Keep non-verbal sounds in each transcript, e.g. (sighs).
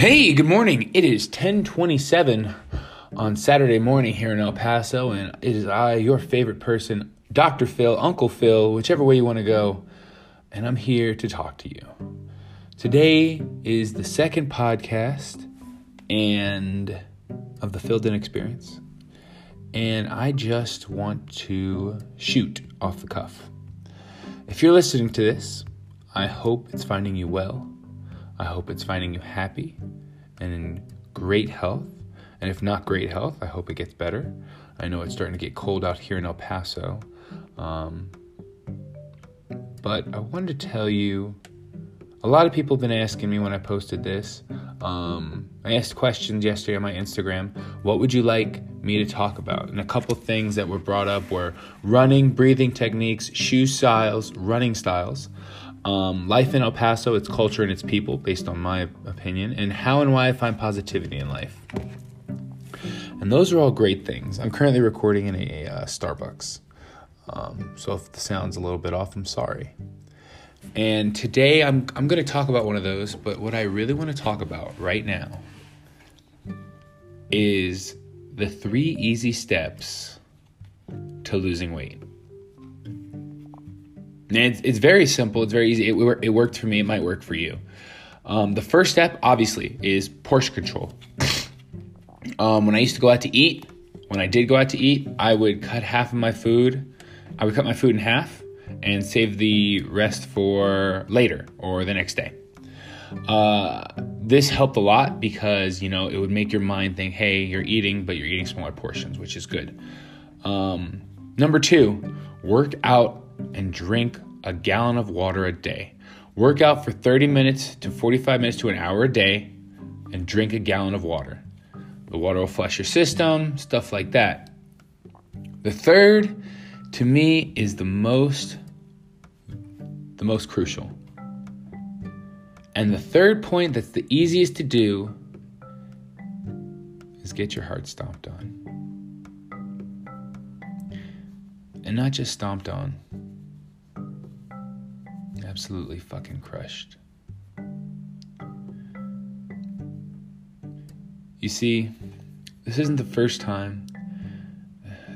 Hey, good morning. It is 1027 on Saturday morning here in El Paso, and it is I, your favorite person, Dr. Phil, Uncle Phil, whichever way you want to go, and I'm here to talk to you. Today is the second podcast and of the In Experience, and I just want to shoot off the cuff. If you're listening to this, I hope it's finding you well. I hope it's finding you happy and in great health. And if not great health, I hope it gets better. I know it's starting to get cold out here in El Paso. Um, but I wanted to tell you a lot of people have been asking me when I posted this. Um, I asked questions yesterday on my Instagram. What would you like me to talk about? And a couple things that were brought up were running, breathing techniques, shoe styles, running styles. Um, life in El Paso, its culture and its people, based on my opinion, and how and why I find positivity in life. And those are all great things. I'm currently recording in a, uh, Starbucks. Um, so if the sound's a little bit off, I'm sorry. And today I'm, I'm going to talk about one of those, but what I really want to talk about right now is the three easy steps to losing weight. And it's, it's very simple. It's very easy. It, it worked for me. It might work for you. Um, the first step, obviously, is portion control. (laughs) um, when I used to go out to eat, when I did go out to eat, I would cut half of my food. I would cut my food in half and save the rest for later or the next day. Uh, this helped a lot because you know it would make your mind think, "Hey, you're eating, but you're eating smaller portions," which is good. Um, number two, work out and drink a gallon of water a day. Work out for 30 minutes to 45 minutes to an hour a day and drink a gallon of water. The water will flush your system, stuff like that. The third to me is the most the most crucial. And the third point that's the easiest to do is get your heart stomped on. And not just stomped on, absolutely fucking crushed. You see, this isn't the first time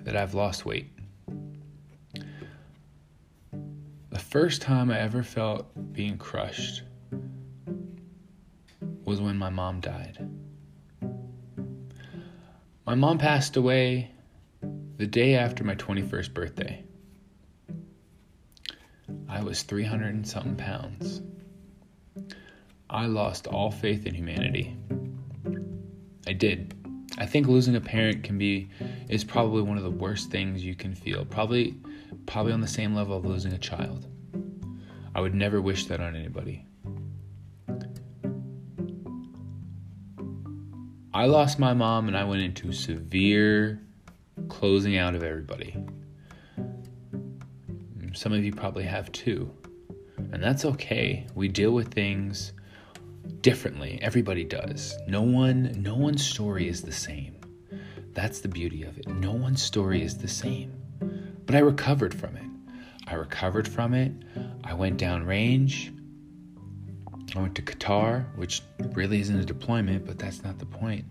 that I've lost weight. The first time I ever felt being crushed was when my mom died. My mom passed away the day after my 21st birthday. I was 300 and something pounds. I lost all faith in humanity. I did. I think losing a parent can be is probably one of the worst things you can feel. Probably probably on the same level of losing a child. I would never wish that on anybody. I lost my mom and I went into severe closing out of everybody. Some of you probably have too. And that's okay. We deal with things differently. Everybody does. No one no one's story is the same. That's the beauty of it. No one's story is the same. But I recovered from it. I recovered from it. I went down range. I went to Qatar, which really isn't a deployment, but that's not the point.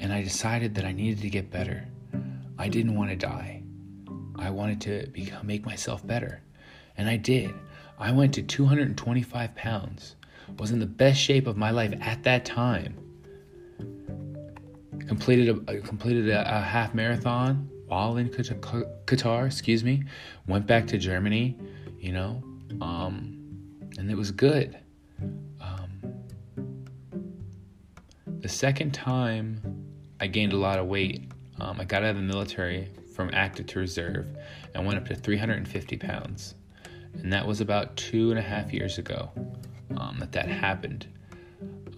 And I decided that I needed to get better. I didn't want to die. I wanted to become, make myself better. And I did. I went to 225 pounds. Was in the best shape of my life at that time. Completed a, completed a, a half marathon while in Qatar, excuse me. Went back to Germany, you know, um, and it was good. Um, the second time I gained a lot of weight, um, I got out of the military from active to reserve and went up to 350 pounds. And that was about two and a half years ago um, that that happened.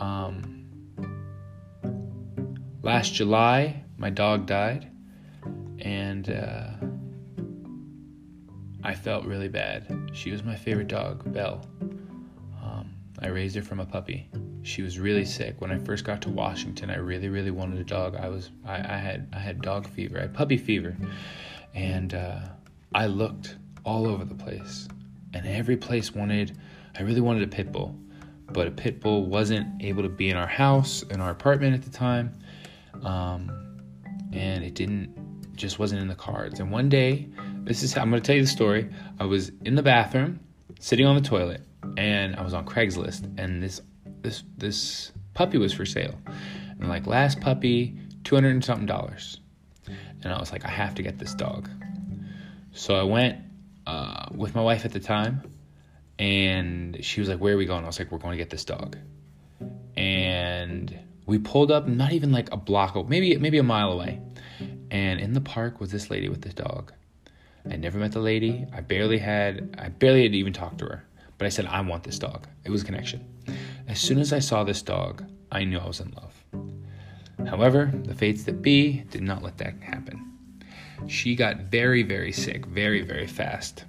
Um, last July, my dog died, and uh, I felt really bad. She was my favorite dog, Belle. Um, I raised her from a puppy. She was really sick. When I first got to Washington, I really, really wanted a dog. I was, I, I had, I had dog fever. I had puppy fever, and uh, I looked all over the place, and every place wanted. I really wanted a pit bull, but a pit bull wasn't able to be in our house, in our apartment at the time. Um, and it didn't, just wasn't in the cards. And one day, this is how I'm going to tell you the story. I was in the bathroom, sitting on the toilet, and I was on Craigslist, and this this this puppy was for sale. And like last puppy, two hundred and something dollars. And I was like, I have to get this dog. So I went uh, with my wife at the time, and she was like, "Where are we going?" I was like, "We're going to get this dog." And we pulled up, not even like a block, maybe maybe a mile away. And in the park was this lady with this dog. I never met the lady. I barely had I barely had even talked to her. But I said, I want this dog. It was a connection. As soon as I saw this dog, I knew I was in love. However, the fates that be did not let that happen. She got very, very sick, very, very fast.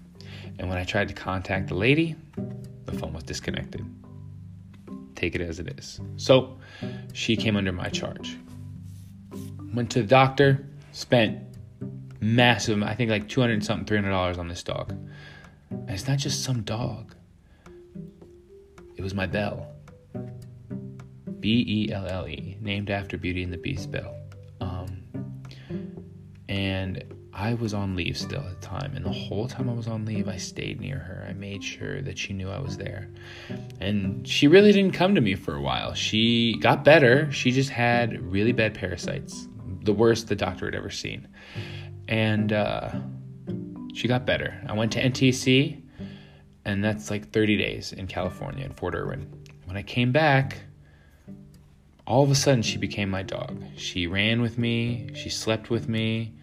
And when I tried to contact the lady, the phone was disconnected. Take it as it is. So she came under my charge. Went to the doctor, spent massive, I think like 200 something, $300 on this dog. And it's not just some dog, it was my Belle. B E L L E, named after Beauty and the Beast Belle. Um, and I was on leave still at the time, and the whole time I was on leave, I stayed near her. I made sure that she knew I was there. And she really didn't come to me for a while. She got better, she just had really bad parasites, the worst the doctor had ever seen and uh, she got better. I went to NTC, and that's like 30 days in California, in Fort Irwin. When I came back, all of a sudden she became my dog. She ran with me, she slept with me.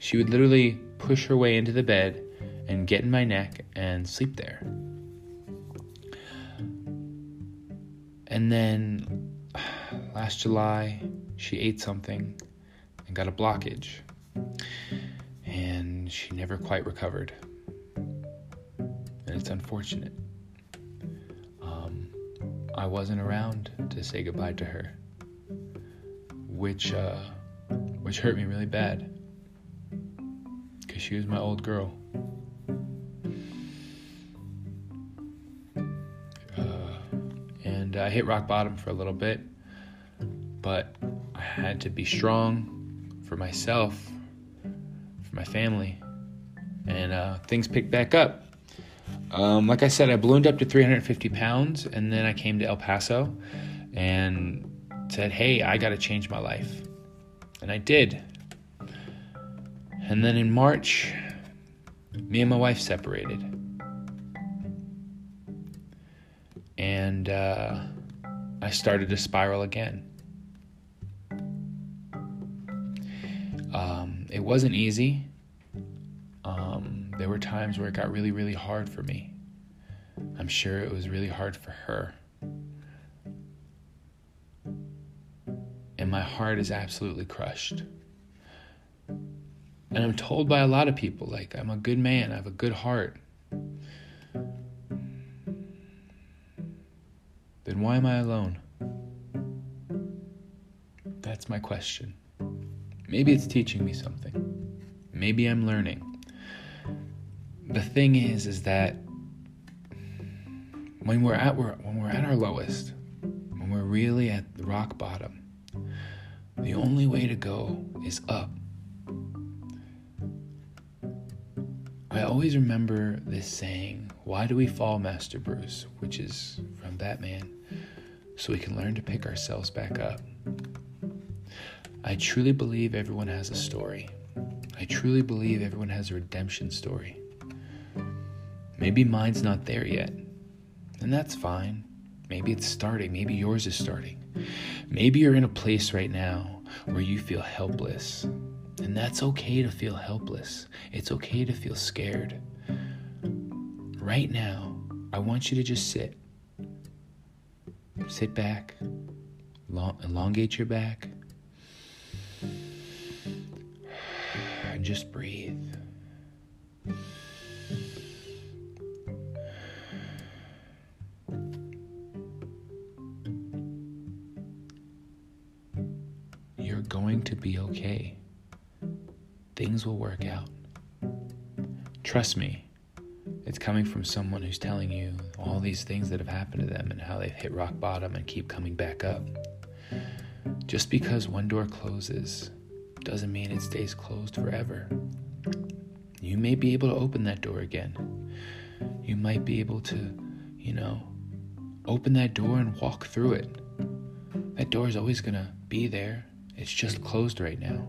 She would literally push her way into the bed and get in my neck and sleep there. And then (sighs) last July, she ate something and got a blockage and she never quite recovered. It's unfortunate. Um, I wasn't around to say goodbye to her, which uh, which hurt me really bad because she was my old girl. Uh, and I hit rock bottom for a little bit, but I had to be strong for myself for my family. And uh, things picked back up. Um, like I said, I ballooned up to 350 pounds, and then I came to El Paso and said, Hey, I got to change my life. And I did. And then in March, me and my wife separated. And uh, I started to spiral again. Um, it wasn't easy. There were times where it got really, really hard for me. I'm sure it was really hard for her. And my heart is absolutely crushed. And I'm told by a lot of people, like, I'm a good man, I have a good heart. Then why am I alone? That's my question. Maybe it's teaching me something. Maybe I'm learning. The thing is is that when we're at when we're at our lowest, when we're really at the rock bottom, the only way to go is up. I always remember this saying, Why do we fall, Master Bruce? which is from Batman, so we can learn to pick ourselves back up. I truly believe everyone has a story. I truly believe everyone has a redemption story. Maybe mine's not there yet, and that's fine. Maybe it's starting. Maybe yours is starting. Maybe you're in a place right now where you feel helpless. And that's okay to feel helpless. It's okay to feel scared. Right now, I want you to just sit. Sit back, elongate your back, and just breathe. Going to be okay. Things will work out. Trust me, it's coming from someone who's telling you all these things that have happened to them and how they've hit rock bottom and keep coming back up. Just because one door closes doesn't mean it stays closed forever. You may be able to open that door again. You might be able to, you know, open that door and walk through it. That door is always going to be there. It's just closed right now.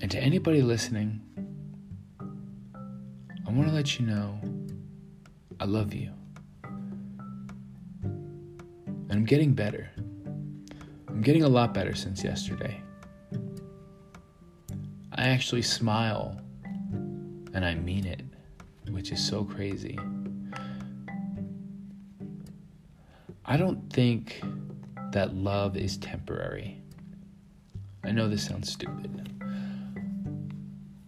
And to anybody listening, I want to let you know I love you. And I'm getting better. I'm getting a lot better since yesterday. I actually smile and I mean it, which is so crazy. I don't think that love is temporary. I know this sounds stupid.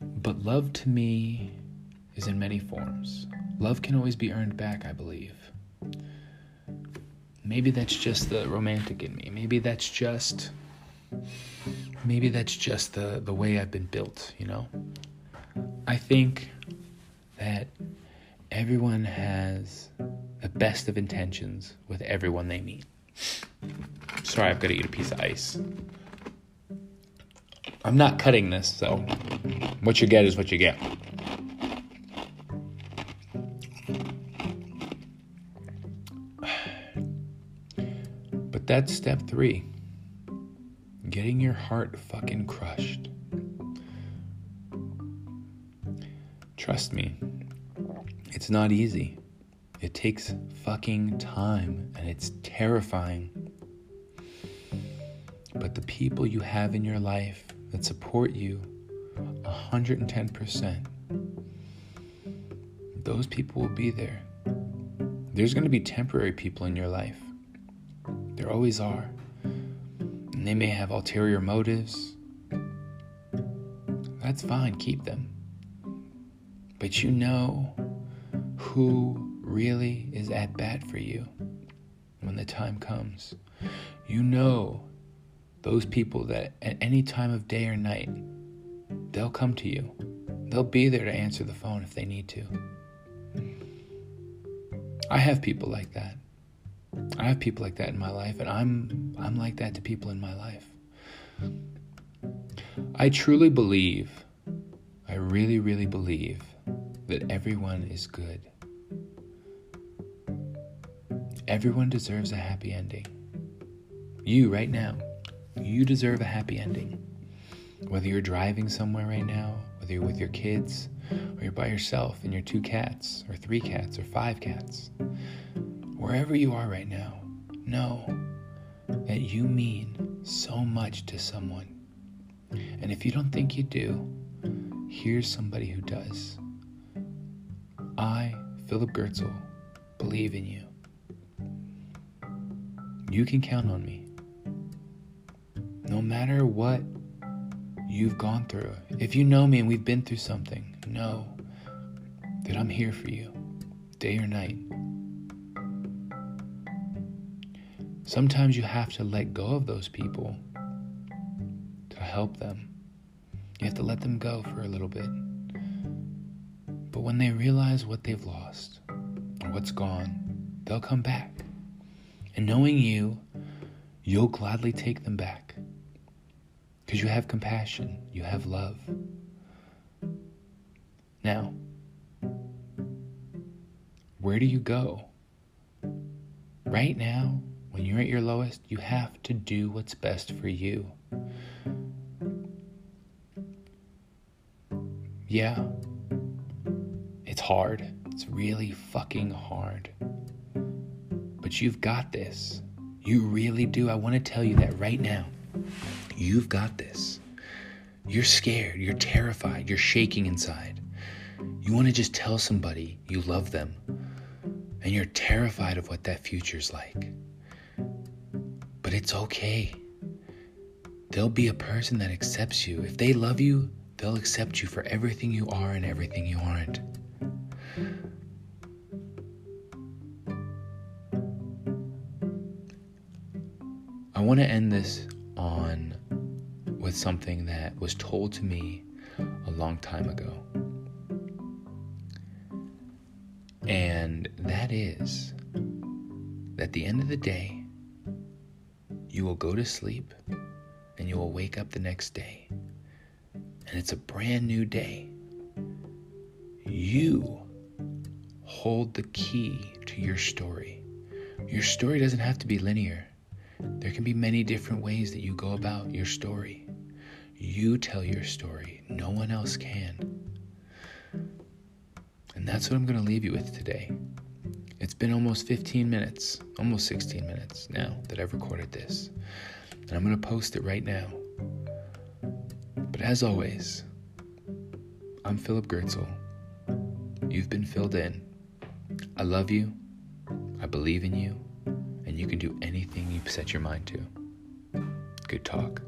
But love to me is in many forms. Love can always be earned back, I believe. Maybe that's just the romantic in me. Maybe that's just maybe that's just the the way I've been built, you know? I think that everyone has the best of intentions with everyone they meet. Sorry, I've got to eat a piece of ice. I'm not cutting this, so what you get is what you get. But that's step three getting your heart fucking crushed. Trust me, it's not easy. It takes fucking time and it's terrifying. But the people you have in your life that support you 110%, those people will be there. There's going to be temporary people in your life. There always are. And they may have ulterior motives. That's fine, keep them. But you know who really is at bat for you when the time comes. You know those people that at any time of day or night, they'll come to you. They'll be there to answer the phone if they need to. I have people like that. I have people like that in my life and I'm I'm like that to people in my life. I truly believe I really really believe that everyone is good. Everyone deserves a happy ending. You right now you deserve a happy ending. Whether you're driving somewhere right now, whether you're with your kids, or you're by yourself and your two cats, or three cats, or five cats, wherever you are right now, know that you mean so much to someone. And if you don't think you do, here's somebody who does. I, Philip Gertzel, believe in you. You can count on me no matter what you've gone through, if you know me and we've been through something, know that I'm here for you, day or night. Sometimes you have to let go of those people to help them. You have to let them go for a little bit. But when they realize what they've lost or what's gone, they'll come back. And knowing you, you'll gladly take them back. Because you have compassion, you have love. Now, where do you go? Right now, when you're at your lowest, you have to do what's best for you. Yeah, it's hard. It's really fucking hard. But you've got this. You really do. I want to tell you that right now. You've got this. You're scared. You're terrified. You're shaking inside. You want to just tell somebody you love them. And you're terrified of what that future's like. But it's okay. There'll be a person that accepts you. If they love you, they'll accept you for everything you are and everything you aren't. I want to end this on with something that was told to me a long time ago. And that is that at the end of the day, you will go to sleep and you will wake up the next day. And it's a brand new day. You hold the key to your story. Your story doesn't have to be linear. There can be many different ways that you go about your story. You tell your story, no one else can. And that's what I'm going to leave you with today. It's been almost 15 minutes, almost 16 minutes now that I've recorded this. And I'm going to post it right now. But as always, I'm Philip Gertzel. You've been filled in. I love you. I believe in you. And you can do anything you set your mind to. Good talk.